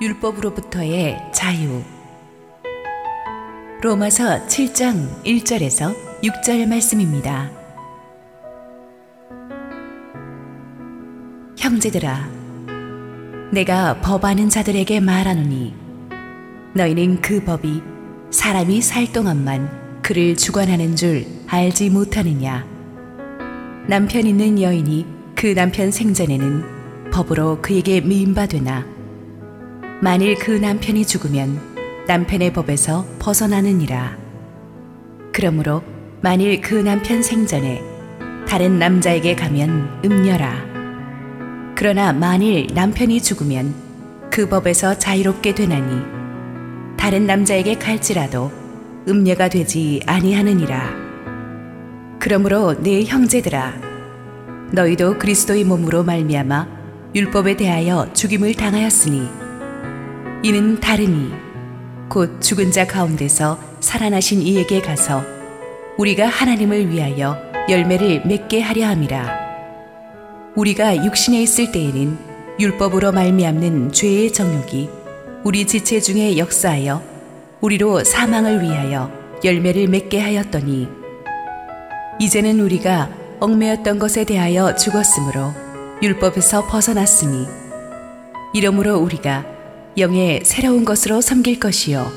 율법으로부터의 자유. 로마서 7장 1절에서 6절 말씀입니다. 형제들아 내가 법하는 자들에게 말하노니 너희는 그 법이 사람이 살 동안만 그를 주관하는 줄 알지 못하느냐? 남편 있는 여인이 그 남편 생전에는 법으로 그에게 미임받으나 만일 그 남편이 죽으면 남편의 법에서 벗어나느니라. 그러므로 만일 그 남편 생전에 다른 남자에게 가면 음녀라. 그러나 만일 남편이 죽으면 그 법에서 자유롭게 되나니 다른 남자에게 갈지라도 음녀가 되지 아니하느니라. 그러므로 내 형제들아 너희도 그리스도의 몸으로 말미암아 율법에 대하여 죽임을 당하였으니 이는 다르니 곧 죽은 자 가운데서 살아나신 이에게 가서 우리가 하나님을 위하여 열매를 맺게 하려 함이라. 우리가 육신에 있을 때에는 율법으로 말미암는 죄의 정욕이 우리 지체 중에 역사하여 우리로 사망을 위하여 열매를 맺게 하였더니 이제는 우리가 얽매였던 것에 대하여 죽었으므로 율법에서 벗어났으니 이러므로 우리가 영의 새로운 것으로 섬길 것이요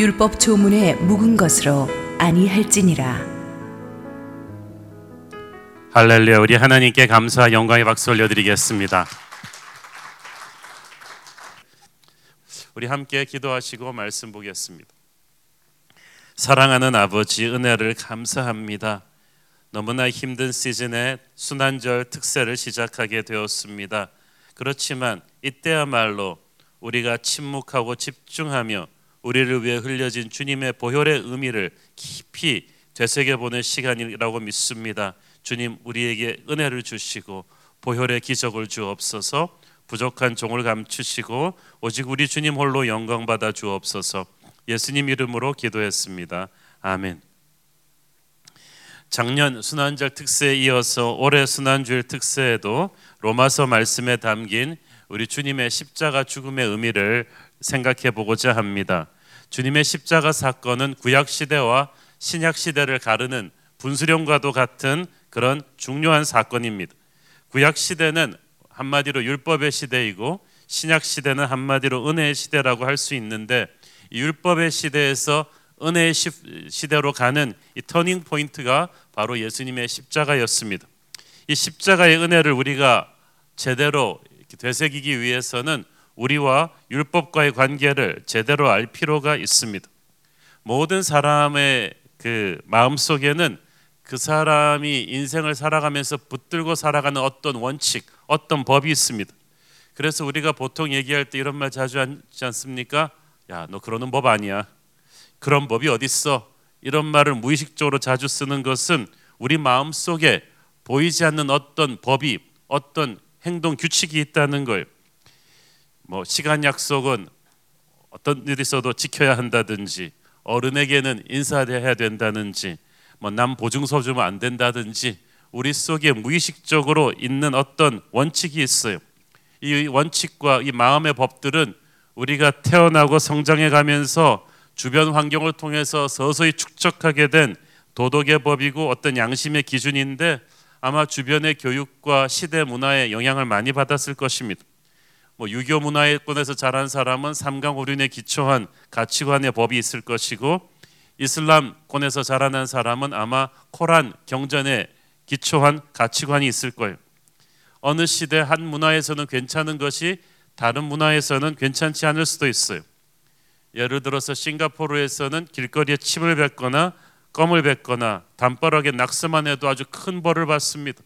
율법 조문에 묵은 것으로 아니할지니라 할렐루야 우리 하나님께 감사와 영광의 박수 올려드리겠습니다. 우리 함께 기도하시고 말씀 보겠습니다. 사랑하는 아버지 은혜를 감사합니다. 너무나 힘든 시즌에 순환절 특세를 시작하게 되었습니다. 그렇지만 이때야말로 우리가 침묵하고 집중하며 우리를 위해 흘려진 주님의 보혈의 의미를 깊이 되새겨 보는 시간이라고 믿습니다. 주님 우리에게 은혜를 주시고 보혈의 기적을 주옵소서. 부족한 종을 감추시고 오직 우리 주님 홀로 영광 받아 주옵소서. 예수님 이름으로 기도했습니다. 아멘. 작년 순환절 특세에 이어서 올해 순환주일 특세에도 로마서 말씀에 담긴 우리 주님의 십자가 죽음의 의미를 생각해 보고자 합니다. 주님의 십자가 사건은 구약 시대와 신약 시대를 가르는 분수령과도 같은 그런 중요한 사건입니다. 구약 시대는 한마디로 율법의 시대이고 신약 시대는 한마디로 은혜의 시대라고 할 수 있는데 율법의 시대에서 은혜의 시대로 가는 이 turning point가 바로 예수님의 십자가였습니다. 이 십자가의 은혜를 우리가 제대로 되새기기 위해서는 우리와 율법과의 관계를 제대로 알 필요가 있습니다. 모든 사람의 그 마음 속에는 그 사람이 인생을 살아가면서 붙들고 살아가는 어떤 원칙, 어떤 법이 있습니다. 그래서 우리가 보통 얘기할 때 이런 말 자주 하지 않습니까? 야, 너 그러는 법 아니야. 그런 법이 어딨어? 이런 말을 무의식적으로 자주 쓰는 것은 우리 마음 속에 보이지 않는 어떤 법이 어떤 행동 규칙이 있다는 걸. 뭐 시간 약속은 어떤 일이 있어도 지켜야 한다든지 어른에게는 인사해야 된다든지 뭐 남 보증서 주면 안 된다든지 우리 속에 무의식적으로 있는 어떤 원칙이 있어요. 이 원칙과 이 마음의 법들은 우리가 태어나고 성장해 가면서 주변 환경을 통해서 서서히 축적하게 된 도덕의 법이고 어떤 양심의 기준인데 아마 주변의 교육과 시대 문화에 영향을 많이 받았을 것입니다. 뭐 유교 문화권에서 자란 사람은 삼강오륜에 기초한 가치관의 법이 있을 것이고 이슬람권에서 자라난 사람은 아마 코란 경전에 기초한 가치관이 있을 거예요. 어느 시대 한 문화에서는 괜찮은 것이 다른 문화에서는 괜찮지 않을 수도 있어요. 예를 들어서 싱가포르에서는 길거리에 침을 뱉거나 껌을 뱉거나 담벼락에 낙서만 해도 아주 큰 벌을 받습니다.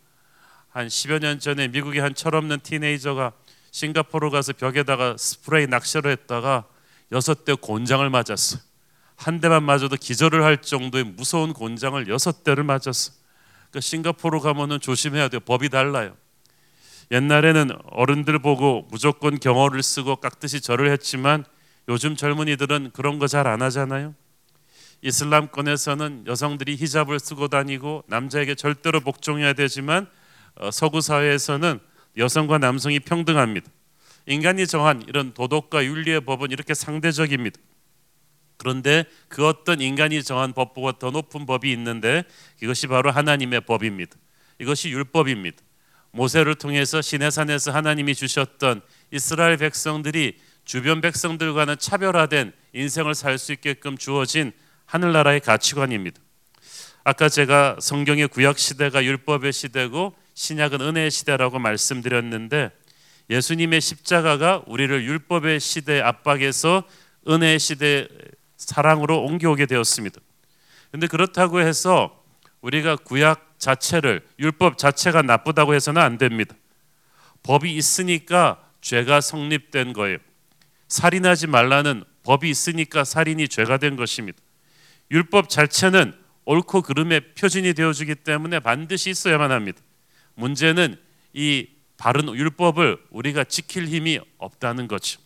한 10여 년 전에 미국의 한 철없는 티네이저가 싱가포르 가서 벽에다가 스프레이 낚시를 했다가 여섯 대 곤장을 맞았어요. 한 대만 맞아도 기절을 할 정도의 무서운 곤장을 여섯 대를 맞았어. 그러니까 싱가포르 가면은 조심해야 돼요. 법이 달라요. 옛날에는 어른들 보고 무조건 경어를 쓰고 깍듯이 절을 했지만 요즘 젊은이들은 그런 거 잘 안 하잖아요. 이슬람권에서는 여성들이 히잡을 쓰고 다니고 남자에게 절대로 복종해야 되지만 어, 서구 사회에서는 여성과 남성이 평등합니다. 인간이 정한 이런 도덕과 윤리의 법은 이렇게 상대적입니다. 그런데 그 어떤 인간이 정한 법보다 더 높은 법이 있는데 이것이 바로 하나님의 법입니다. 이것이 율법입니다. 모세를 통해서 시내산에서 하나님이 주셨던 이스라엘 백성들이 주변 백성들과는 차별화된 인생을 살 수 있게끔 주어진 하늘나라의 가치관입니다. 아까 제가 성경의 구약 시대가 율법의 시대고 신약은 은혜의 시대라고 말씀드렸는데 예수님의 십자가가 우리를 율법의 시대 압박에서 은혜의 시대 사랑으로 옮겨오게 되었습니다. 근데 그렇다고 해서 우리가 구약 자체를 율법 자체가 나쁘다고 해서는 안 됩니다. 법이 있으니까 죄가 성립된 거예요. 살인하지 말라는 법이 있으니까 살인이 죄가 된 것입니다. 율법 자체는 옳고 그름의 표준이 되어주기 때문에 반드시 있어야만 합니다. 문제는 이 바른 율법을 우리가 지킬 힘이 없다는 거죠.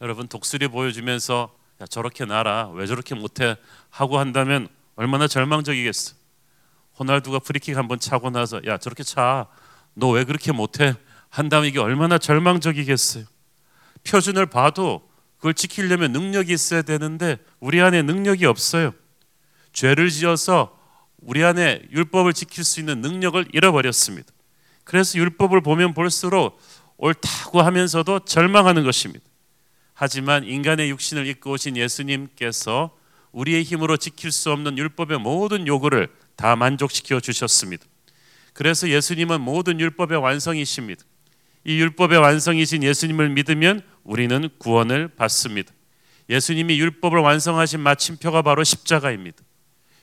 여러분 독수리 보여주면서 야, 저렇게 나라 왜 저렇게 못해 하고 한다면 얼마나 절망적이겠어. 호날두가 프리킥 한번 차고 나서 야 저렇게 차 너 왜 그렇게 못해 한다면 이게 얼마나 절망적이겠어요. 표준을 봐도 그걸 지키려면 능력이 있어야 되는데 우리 안에 능력이 없어요. 죄를 지어서 우리 안에 율법을 지킬 수 있는 능력을 잃어버렸습니다. 그래서 율법을 보면 볼수록 옳다고 하면서도 절망하는 것입니다. 하지만 인간의 육신을 입고 오신 예수님께서 우리의 힘으로 지킬 수 없는 율법의 모든 요구를 다 만족시켜 주셨습니다. 그래서 예수님은 모든 율법의 완성이십니다. 이 율법의 완성이신 예수님을 믿으면 우리는 구원을 받습니다. 예수님이 율법을 완성하신 마침표가 바로 십자가입니다.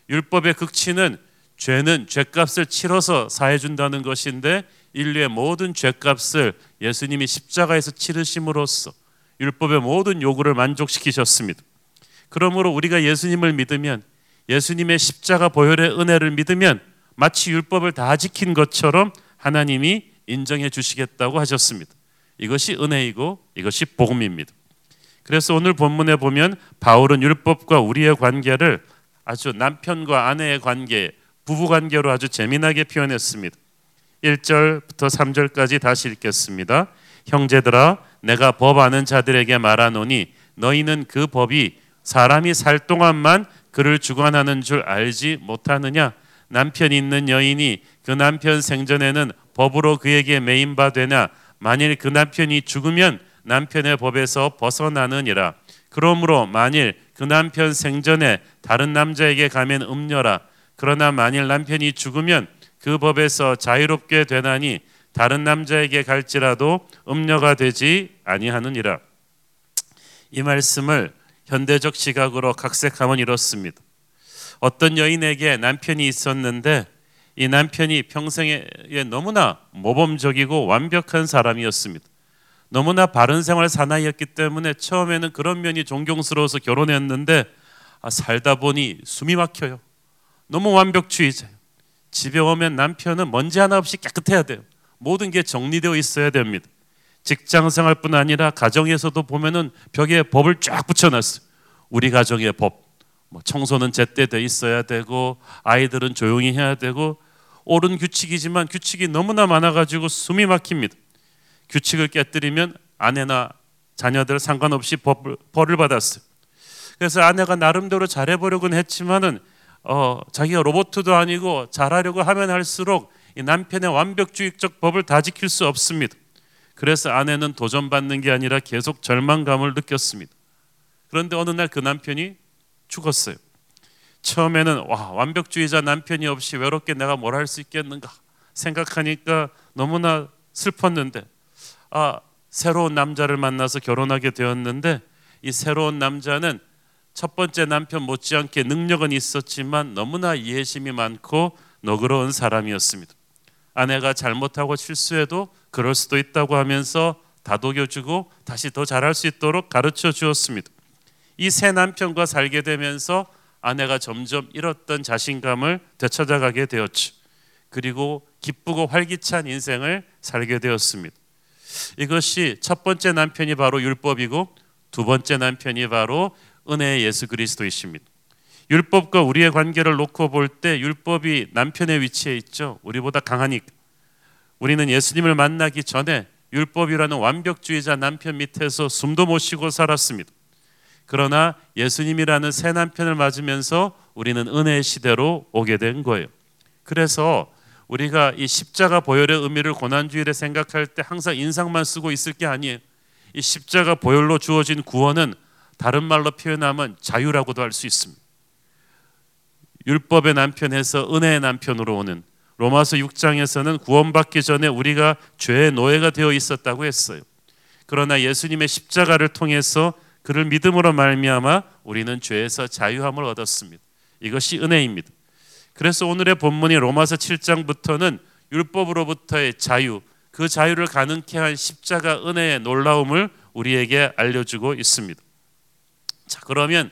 율법의 극치는 죄는 죄값을 치러서 사해 준다는 것인데 인류의 모든 죄값을 예수님이 십자가에서 치르심으로써 율법의 모든 요구를 만족시키셨습니다. 그러므로 우리가 예수님을 믿으면 예수님의 십자가 보혈의 은혜를 믿으면 마치 율법을 다 지킨 것처럼 하나님이 인정해 주시겠다고 하셨습니다. 이것이 은혜이고 이것이 복음입니다. 그래서 오늘 본문에 보면 바울은 율법과 우리의 관계를 아주 남편과 아내의 관계, 부부 관계로 아주 재미나게 표현했습니다. 1절부터 3절까지 다시 읽겠습니다. 형제들아 내가 법 아는 자들에게 말하노니 너희는 그 법이 사람이 살 동안만 그를 주관하는 줄 알지 못하느냐 남편 있는 여인이 그 남편 생전에는 법으로 그에게 매인 바 되나 만일 그 남편이 죽으면 남편의 법에서 벗어나느니라 그러므로 만일 그 남편 생전에 다른 남자에게 가면 음녀라 그러나 만일 남편이 죽으면 그 법에서 자유롭게 되나니 다른 남자에게 갈지라도 음녀가 되지 아니하느니라. 이 말씀을 현대적 시각으로 각색하면 이렇습니다. 어떤 여인에게 남편이 있었는데 이 남편이 평생에 너무나 모범적이고 완벽한 사람이었습니다. 너무나 바른 생활 사나이였기 때문에 처음에는 그런 면이 존경스러워서 결혼했는데 아, 살다 보니 숨이 막혀요. 너무 완벽주의자예요. 집에 오면 남편은 먼지 하나 없이 깨끗해야 돼요. 모든 게 정리되어 있어야 됩니다. 직장 생활뿐 아니라 가정에서도 보면은 벽에 법을 쫙 붙여놨어요. 우리 가정의 법, 뭐 청소는 제때 돼 있어야 되고 아이들은 조용히 해야 되고 옳은 규칙이지만 규칙이 너무나 많아가지고 숨이 막힙니다. 규칙을 깨뜨리면 아내나 자녀들 상관없이 벌, 벌을 받았어요. 그래서 아내가 나름대로 잘해보려고는 했지만은 어, 자기가 로봇도 아니고 잘하려고 하면 할수록 이 남편의 완벽주의적 법을 다 지킬 수 없습니다. 그래서 아내는 도전받는 게 아니라 계속 절망감을 느꼈습니다. 그런데 어느 날 그 남편이 죽었어요. 처음에는 와 완벽주의자 남편이 없이 외롭게 내가 뭘 할 수 있겠는가 생각하니까 너무나 슬펐는데 아 새로운 남자를 만나서 결혼하게 되었는데 이 새로운 남자는 첫 번째 남편 못지않게 능력은 있었지만 너무나 이해심이 많고 너그러운 사람이었습니다. 아내가 잘못하고 실수해도 그럴 수도 있다고 하면서 다독여주고 다시 더 잘할 수 있도록 가르쳐 주었습니다. 이 새 남편과 살게 되면서 아내가 점점 잃었던 자신감을 되찾아가게 되었죠. 그리고 기쁘고 활기찬 인생을 살게 되었습니다. 이것이 첫 번째 남편이 바로 율법이고 두 번째 남편이 바로 은혜의 예수 그리스도이십니다. 율법과 우리의 관계를 놓고 볼 때 율법이 남편의 위치에 있죠. 우리보다 강하니까. 우리는 예수님을 만나기 전에 율법이라는 완벽주의자 남편 밑에서 숨도 못 쉬고 살았습니다. 그러나 예수님이라는 새 남편을 맞으면서 우리는 은혜의 시대로 오게 된 거예요. 그래서 우리가 이 십자가 보혈의 의미를 고난주일에 생각할 때 항상 인상만 쓰고 있을 게 아니에요. 이 십자가 보혈로 주어진 구원은 다른 말로 표현하면 자유라고도 할 수 있습니다. 율법의 남편에서 은혜의 남편으로 오는 로마서 6장에서는 구원받기 전에 우리가 죄의 노예가 되어 있었다고 했어요. 그러나 예수님의 십자가를 통해서 그를 믿음으로 말미암아 우리는 죄에서 자유함을 얻었습니다. 이것이 은혜입니다. 그래서 오늘의 본문이 로마서 7장부터는 율법으로부터의 자유, 그 자유를 가능케 한 십자가 은혜의 놀라움을 우리에게 알려주고 있습니다. 자, 그러면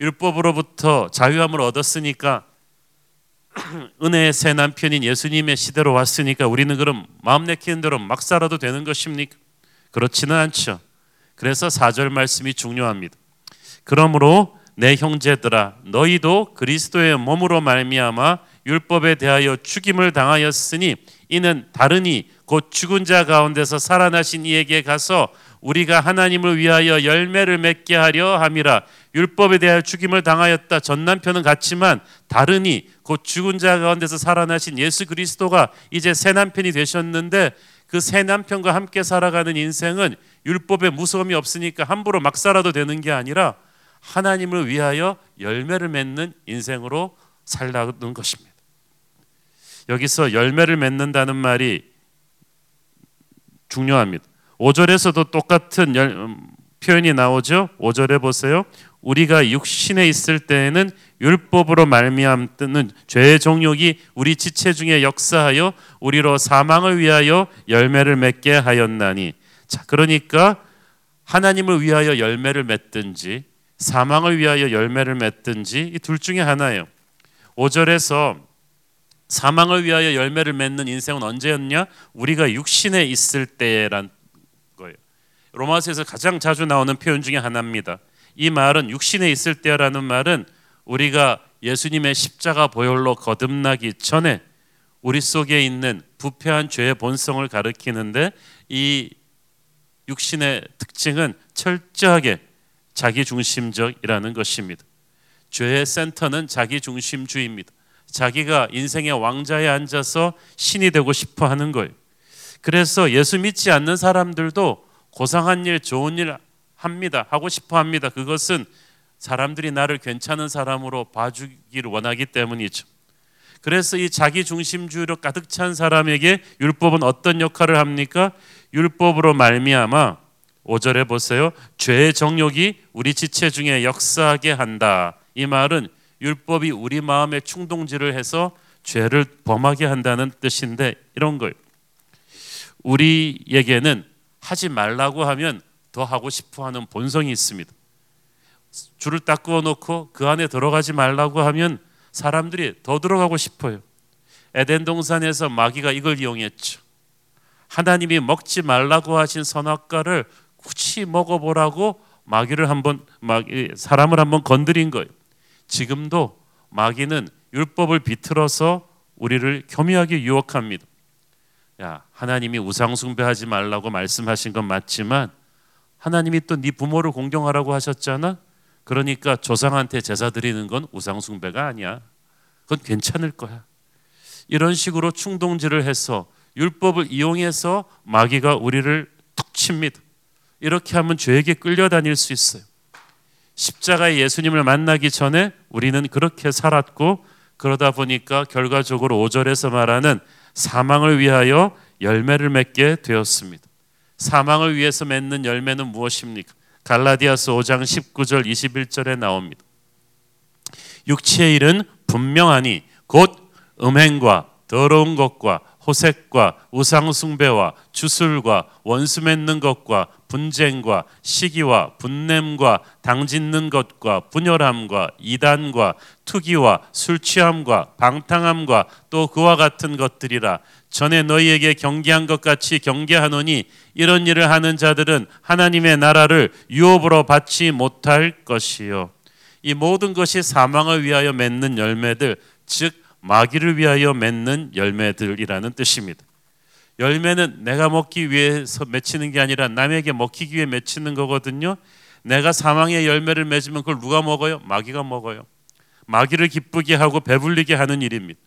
율법으로부터 자유함을 얻었으니까 은혜의 새 남편인 예수님의 시대로 왔으니까 우리는 그럼 마음 내키는 대로 막 살아도 되는 것입니까? 그렇지는 않죠. 그래서 4절 말씀이 중요합니다. 그러므로 내 형제들아 너희도 그리스도의 몸으로 말미암아 율법에 대하여 죽임을 당하였으니 이는 다르니 곧 죽은 자 가운데서 살아나신 이에게 가서 우리가 하나님을 위하여 열매를 맺게 하려 함이라. 율법에 대하여 죽임을 당하였다. 전 남편은 같지만 다르니 곧 죽은 자 가운데서 살아나신 예수 그리스도가 이제 새 남편이 되셨는데 그 새 남편과 함께 살아가는 인생은 율법에 무서움이 없으니까 함부로 막 살아도 되는 게 아니라 하나님을 위하여 열매를 맺는 인생으로 살라는 것입니다. 여기서 열매를 맺는다는 말이 중요합니다. 5절에서도 똑같은 열, 음, 표현이 나오죠. 5절에 보세요. 우리가 육신에 있을 때에는 율법으로 말미암는 죄의 종욕이 우리 지체 중에 역사하여 우리로 사망을 위하여 열매를 맺게 하였나니. 자, 그러니까 하나님을 위하여 열매를 맺든지 사망을 위하여 열매를 맺든지 이 둘 중에 하나예요. 5절에서 사망을 위하여 열매를 맺는 인생은 언제였냐? 우리가 육신에 있을 때란 거예요. 로마서에서 가장 자주 나오는 표현 중에 하나입니다. 이 말은 육신에 있을 때라는 말은 우리가 예수님의 십자가 보혈로 거듭나기 전에 우리 속에 있는 부패한 죄의 본성을 가리키는데 이 육신의 특징은 철저하게 자기 중심적이라는 것입니다. 죄의 센터는 자기 중심주의입니다. 자기가 인생의 왕자에 앉아서 신이 되고 싶어 하는 거예요. 그래서 예수 믿지 않는 사람들도 고상한 일, 좋은 일 합니다. 하고 싶어 합니다. 그것은 사람들이 나를 괜찮은 사람으로 봐주기를 원하기 때문이죠. 그래서 이 자기 중심주의로 가득 찬 사람에게 율법은 어떤 역할을 합니까? 율법으로 말미암아 5절에 보세요. 죄의 정욕이 우리 지체 중에 역사하게 한다. 이 말은 율법이 우리 마음에 충동질을 해서 죄를 범하게 한다는 뜻인데 이런 거예요. 우리에게는 하지 말라고 하면 더 하고 싶어 하는 본성이 있습니다. 줄을 딱 그어 놓고 그 안에 들어가지 말라고 하면 사람들이 더 들어가고 싶어요. 에덴 동산에서 마귀가 이걸 이용했죠. 하나님이 먹지 말라고 하신 선악과를 굳이 먹어보라고 마귀를 한번 사람을 한번 건드린 거예요. 지금도 마귀는 율법을 비틀어서 우리를 교미하게 유혹합니다. 야, 하나님이 우상 숭배하지 말라고 말씀하신 건 맞지만 하나님이 또 네 부모를 공경하라고 하셨잖아. 그러니까 조상한테 제사 드리는 건 우상 숭배가 아니야. 그건 괜찮을 거야. 이런 식으로 충동질을 해서 율법을 이용해서 마귀가 우리를 툭 칩니다. 이렇게 하면 죄에게 끌려다닐 수 있어요. 십자가의 예수님을 만나기 전에 우리는 그렇게 살았고 그러다 보니까 결과적으로 5절에서 말하는 사망을 위하여 열매를 맺게 되었습니다. 사망을 위해서 맺는 열매는 무엇입니까? 갈라디아서 5장 19절 21절에 나옵니다. 육체의 일은 분명하니 곧 음행과 더러운 것과 호색과 우상 숭배와 주술과 원수 맺는 것과 분쟁과 시기와 분냄과 당짓는 것과 분열함과 이단과 투기와 술 취함과 방탕함과 또 그와 같은 것들이라. 전에 너희에게 경계한 것 같이 경계하노니 이런 일을 하는 자들은 하나님의 나라를 유업으로 받지 못할 것이요. 이 모든 것이 사망을 위하여 맺는 열매들 즉 마귀를 위하여 맺는 열매들이라는 뜻입니다. 열매는 내가 먹기 위해서 맺히는 게 아니라 남에게 먹히기 위해 맺히는 거거든요. 내가 사망의 열매를 맺으면 그걸 누가 먹어요? 마귀가 먹어요. 마귀를 기쁘게 하고 배불리게 하는 일입니다.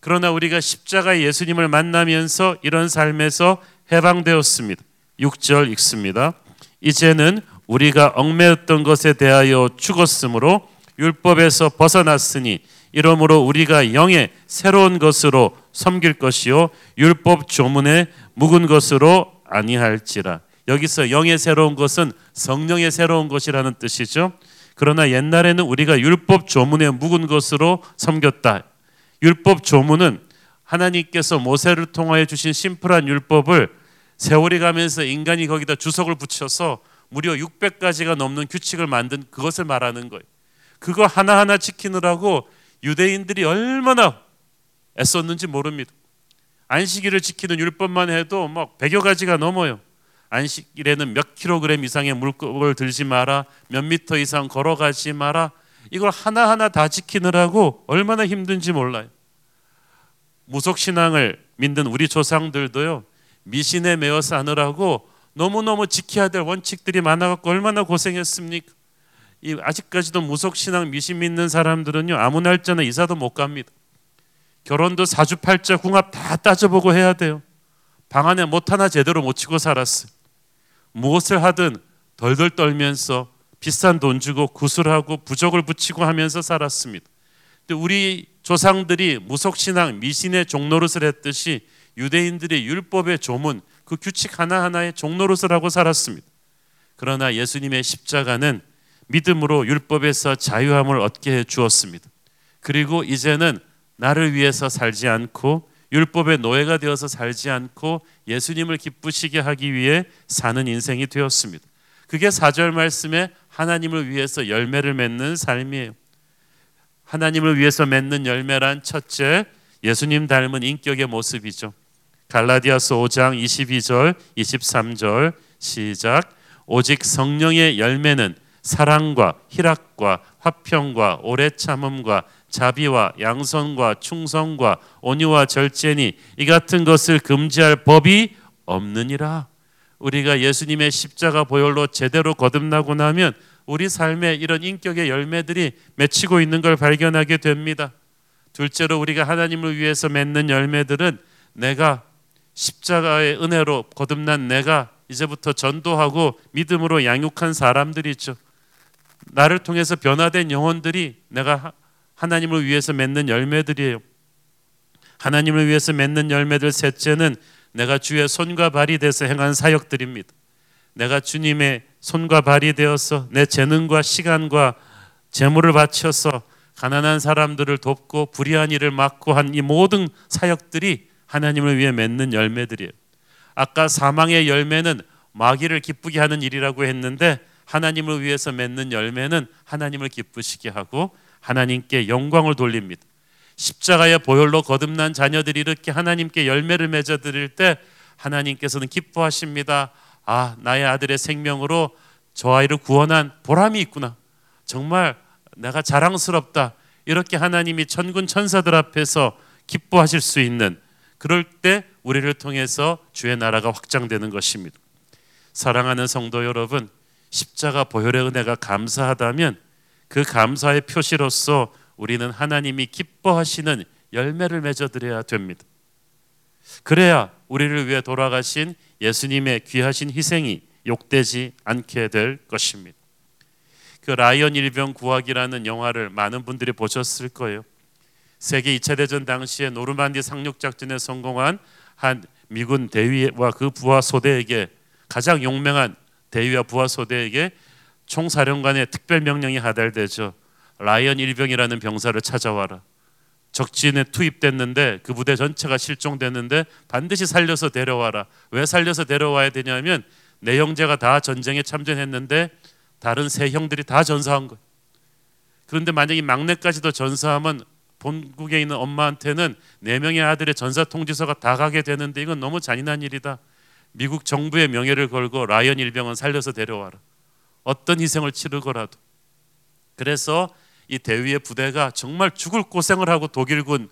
그러나 우리가 십자가 예수님을 만나면서 이런 삶에서 해방되었습니다. 6절 읽습니다. 이제는 우리가 얽매였던 것에 대하여 죽었으므로 율법에서 벗어났으니 이러므로 우리가 영의 새로운 것으로 섬길 것이요 율법 조문에 묵은 것으로 아니할지라. 여기서 영의 새로운 것은 성령의 새로운 것이라는 뜻이죠. 그러나 옛날에는 우리가 율법 조문에 묵은 것으로 섬겼다. 율법 조문은 하나님께서 모세를 통하여 주신 심플한 율법을 세월이 가면서 인간이 거기다 주석을 붙여서 무려 600가지가 넘는 규칙을 만든 그것을 말하는 거예요. 그거 하나하나 지키느라고 유대인들이 얼마나 애썼는지 모릅니다. 안식일을 지키는 율법만 해도 막 100여 가지가 넘어요. 안식일에는 몇 킬로그램 이상의 물고기를 들지 마라. 몇 미터 이상 걸어가지 마라. 이걸 하나하나 다 지키느라고 얼마나 힘든지 몰라요. 무속 신앙을 믿는 우리 조상들도요. 미신에 매어 사느라고 너무너무 지켜야 될 원칙들이 많아 갖고 얼마나 고생했습니까? 이 아직까지도 무속 신앙 미신 믿는 사람들은요. 아무 날짜나 이사도 못 갑니다. 결혼도 사주팔자 궁합 다 따져보고 해야 돼요. 방 안에 못 하나 제대로 못 치고 살았어요. 무엇을 하든 덜덜 떨면서 비싼 돈 주고 구슬하고 부적을 붙이고 하면서 살았습니다. 근데 우리 조상들이 무속신앙 미신의 종노릇을 했듯이 유대인들의 율법의 조문 그 규칙 하나하나의 종노릇을 하고 살았습니다. 그러나 예수님의 십자가는 믿음으로 율법에서 자유함을 얻게 해 주었습니다. 그리고 이제는 나를 위해서 살지 않고 율법의 노예가 되어서 살지 않고 예수님을 기쁘시게 하기 위해 사는 인생이 되었습니다. 그게 4절 말씀에 하나님을 위해서 열매를 맺는 삶이에요. 하나님을 위해서 맺는 열매란 첫째 예수님 닮은 인격의 모습이죠. 갈라디아서 5장 22절 23절 시작 오직 성령의 열매는 사랑과 희락과 화평과 오래 참음과 자비와 양선과 충성과 온유와 절제니 이 같은 것을 금지할 법이 없느니라. 우리가 예수님의 십자가 보혈로 제대로 거듭나고 나면 우리 삶에 이런 인격의 열매들이 맺히고 있는 걸 발견하게 됩니다. 둘째로 우리가 하나님을 위해서 맺는 열매들은 내가 십자가의 은혜로 거듭난 내가 이제부터 전도하고 믿음으로 양육한 사람들이죠. 나를 통해서 변화된 영혼들이 내가 하나님을 위해서 맺는 열매들이에요. 하나님을 위해서 맺는 열매들 셋째는 내가 주의 손과 발이 돼서 행한 사역들입니다. 내가 주님의 손과 발이 되어서 내 재능과 시간과 재물을 바쳐서 가난한 사람들을 돕고 불의한 일을 막고 한 이 모든 사역들이 하나님을 위해 맺는 열매들이에요. 아까 사망의 열매는 마귀를 기쁘게 하는 일이라고 했는데 하나님을 위해서 맺는 열매는 하나님을 기쁘시게 하고 하나님께 영광을 돌립니다. 십자가의 보혈로 거듭난 자녀들이 이렇게 하나님께 열매를 맺어 드릴 때 하나님께서는 기뻐하십니다. 아, 나의 아들의 생명으로 저 아이를 구원한 보람이 있구나. 정말 내가 자랑스럽다. 이렇게 하나님이 천군 천사들 앞에서 기뻐하실 수 있는 그럴 때 우리를 통해서 주의 나라가 확장되는 것입니다. 사랑하는 성도 여러분, 십자가 보혈의 은혜가 감사하다면 그 감사의 표시로서 우리는 하나님이 기뻐하시는 열매를 맺어 드려야 됩니다. 그래야 우리를 위해 돌아가신 예수님의 귀하신 희생이 욕되지 않게 될 것입니다. 그 라이언 일병 구하기라는 영화를 많은 분들이 보셨을 거예요. 세계 2차 대전 당시에 노르만디 상륙 작전에 성공한 한 미군 대위와 그 부하 소대에게 가장 용맹한 대위와 부하 소대에게 총사령관의 특별 명령이 하달되죠. 라이언 일병이라는 병사를 찾아와라. 적진에 투입됐는데 그 부대 전체가 실종됐는데 반드시 살려서 데려와라. 왜 살려서 데려와야 되냐면 내 형제가 다 전쟁에 참전했는데 다른 세 형들이 다 전사한 거. 그런데 만약에 막내까지도 전사하면 본국에 있는 엄마한테는 네 명의 아들의 전사 통지서가 다 가게 되는데 이건 너무 잔인한 일이다. 미국 정부의 명예를 걸고 라이언 일병은 살려서 데려와라. 어떤 희생을 치르고라도. 그래서 이 대위의 부대가 정말 죽을 고생을 하고 독일군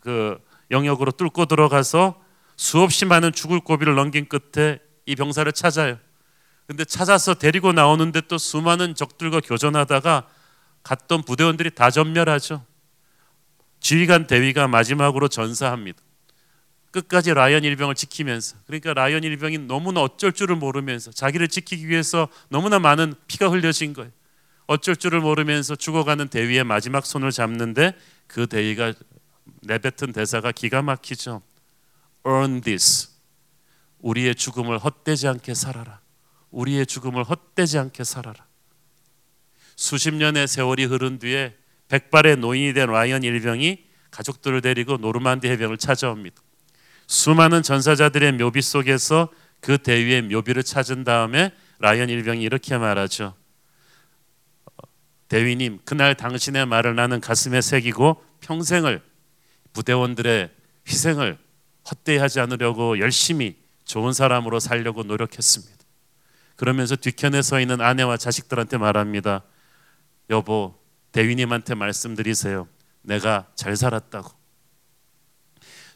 그 영역으로 뚫고 들어가서 수없이 많은 죽을 고비를 넘긴 끝에 이 병사를 찾아요. 근데 찾아서 데리고 나오는데 또 수많은 적들과 교전하다가 갔던 부대원들이 다 전멸하죠. 지휘관 대위가 마지막으로 전사합니다. 끝까지 라이언 일병을 지키면서 그러니까 라이언 일병이 너무나 어쩔 줄을 모르면서 자기를 지키기 위해서 너무나 많은 피가 흘려진 거예요. 어쩔 줄을 모르면서 죽어가는 대위의 마지막 손을 잡는데 그 대위가 내뱉은 대사가 기가 막히죠. Earn this. 우리의 죽음을 헛되지 않게 살아라. 우리의 죽음을 헛되지 않게 살아라. 수십 년의 세월이 흐른 뒤에 백발의 노인이 된 라이언 일병이 가족들을 데리고 노르만디 해병을 찾아옵니다. 수많은 전사자들의 묘비 속에서 그 대위의 묘비를 찾은 다음에 라이언 일병이 이렇게 말하죠. 대위님, 그날 당신의 말을 나는 가슴에 새기고 평생을 부대원들의 희생을 헛되이 하지 않으려고 열심히 좋은 사람으로 살려고 노력했습니다. 그러면서 뒤편에 서 있는 아내와 자식들한테 말합니다. 여보, 대위님한테 말씀드리세요. 내가 잘 살았다고.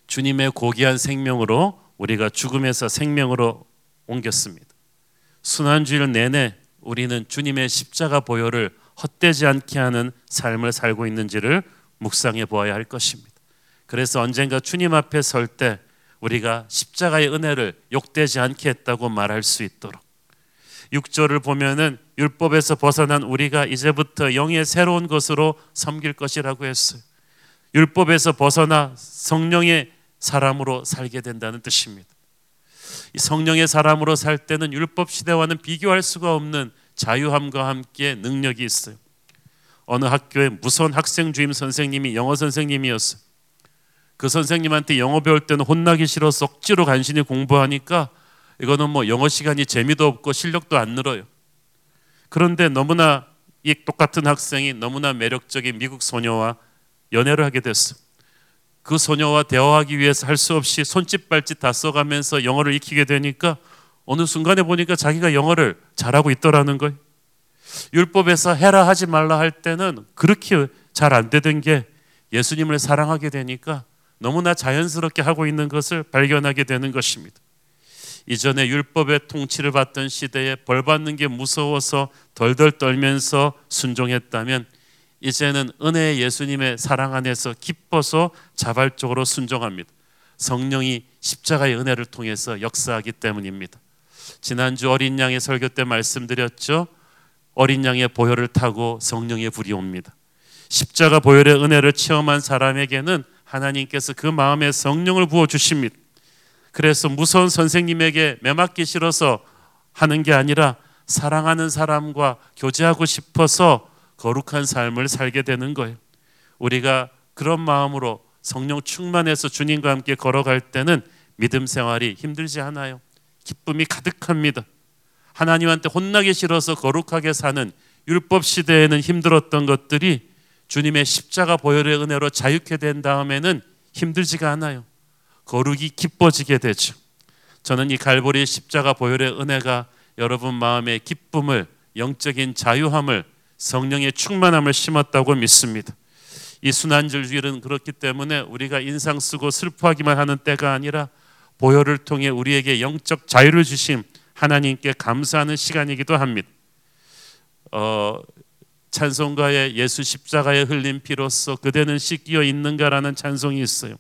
주님의 고귀한 생명으로 우리가 죽음에서 생명으로 옮겼습니다. 순환주일 내내 우리는 주님의 십자가 보혈을 헛되지 않게 하는 삶을 살고 있는지를 묵상해 보아야 할 것입니다. 그래서 언젠가 주님 앞에 설 때 우리가 십자가의 은혜를 욕되지 않게 했다고 말할 수 있도록 6절을 보면은 율법에서 벗어난 우리가 이제부터 영의 새로운 것으로 섬길 것이라고 했어요. 율법에서 벗어나 성령의 사람으로 살게 된다는 뜻입니다. 성령의 사람으로 살 때는 율법 시대와는 비교할 수가 없는 자유함과 함께 능력이 있어요. 어느 학교에 무서운 학생 주임 선생님이 영어 선생님이었어요. 그 선생님한테 영어 배울 때는 혼나기 싫어서 억지로 간신히 공부하니까 이거는 뭐 영어 시간이 재미도 없고 실력도 안 늘어요. 그런데 너무나 이 똑같은 학생이 너무나 매력적인 미국 소녀와 연애를 하게 됐어. 그 소녀와 대화하기 위해서 할 수 없이 손짓 발짓 다 써가면서 영어를 익히게 되니까 어느 순간에 보니까 자기가 영어를 잘하고 있더라는 거예요. 율법에서 해라 하지 말라 할 때는 그렇게 잘 안 되던 게 예수님을 사랑하게 되니까 너무나 자연스럽게 하고 있는 것을 발견하게 되는 것입니다. 이전에 율법의 통치를 받던 시대에 벌 받는 게 무서워서 덜덜 떨면서 순종했다면 이제는 은혜의 예수님의 사랑 안에서 기뻐서 자발적으로 순종합니다. 성령이 십자가의 은혜를 통해서 역사하기 때문입니다. 지난주 어린 양의 설교 때 말씀드렸죠. 어린 양의 보혈을 타고 성령의 불이 옵니다. 십자가 보혈의 은혜를 체험한 사람에게는 하나님께서 그 마음에 성령을 부어 주십니다. 그래서 무서운 선생님에게 매맞기 싫어서 하는 게 아니라 사랑하는 사람과 교제하고 싶어서 거룩한 삶을 살게 되는 거예요. 우리가 그런 마음으로 성령 충만해서 주님과 함께 걸어갈 때는 믿음 생활이 힘들지 않아요. 기쁨이 가득합니다. 하나님한테 혼나기 싫어서 거룩하게 사는 율법 시대에는 힘들었던 것들이 주님의 십자가 보혈의 은혜로 자유케 된 다음에는 힘들지가 않아요. 거룩이 기뻐지게 되죠. 저는 이 갈보리 십자가 보혈의 은혜가 여러분 마음의 기쁨을 영적인 자유함을 성령의 충만함을 심었다고 믿습니다. 이 순환절 주일은 그렇기 때문에 우리가 인상 쓰고 슬퍼하기만 하는 때가 아니라 보혈을 통해 우리에게 영적 자유를 주신 하나님께 감사하는 시간이기도 합니다. 어, 찬송가에 예수 십자가에 흘린 피로써 그대는 씻기어 있는가라는 찬송이 있어요.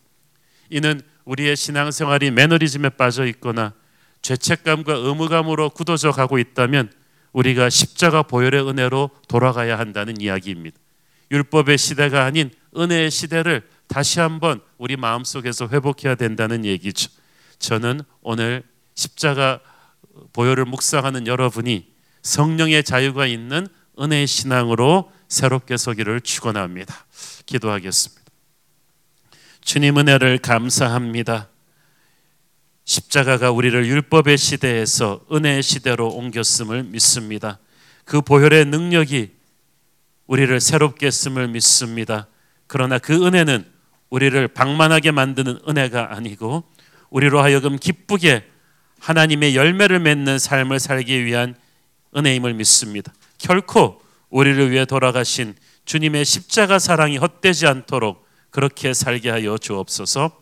이는 우리의 신앙생활이 매너리즘에 빠져 있거나 죄책감과 의무감으로 굳어져 가고 있다면 우리가 십자가 보혈의 은혜로 돌아가야 한다는 이야기입니다. 율법의 시대가 아닌 은혜의 시대를 다시 한번 우리 마음속에서 회복해야 된다는 얘기죠. 저는 오늘 십자가 보혈을 묵상하는 여러분이 성령의 자유가 있는 은혜의 신앙으로 새롭게 서기를 축원합니다. 기도하겠습니다. 주님 은혜를 감사합니다. 십자가가 우리를 율법의 시대에서 은혜의 시대로 옮겼음을 믿습니다. 그 보혈의 능력이 우리를 새롭게 했음을 믿습니다. 그러나 그 은혜는 우리를 방만하게 만드는 은혜가 아니고 우리로 하여금 기쁘게 하나님의 열매를 맺는 삶을 살기 위한 은혜임을 믿습니다. 결코 우리를 위해 돌아가신 주님의 십자가 사랑이 헛되지 않도록 그렇게 살게 하여 주옵소서.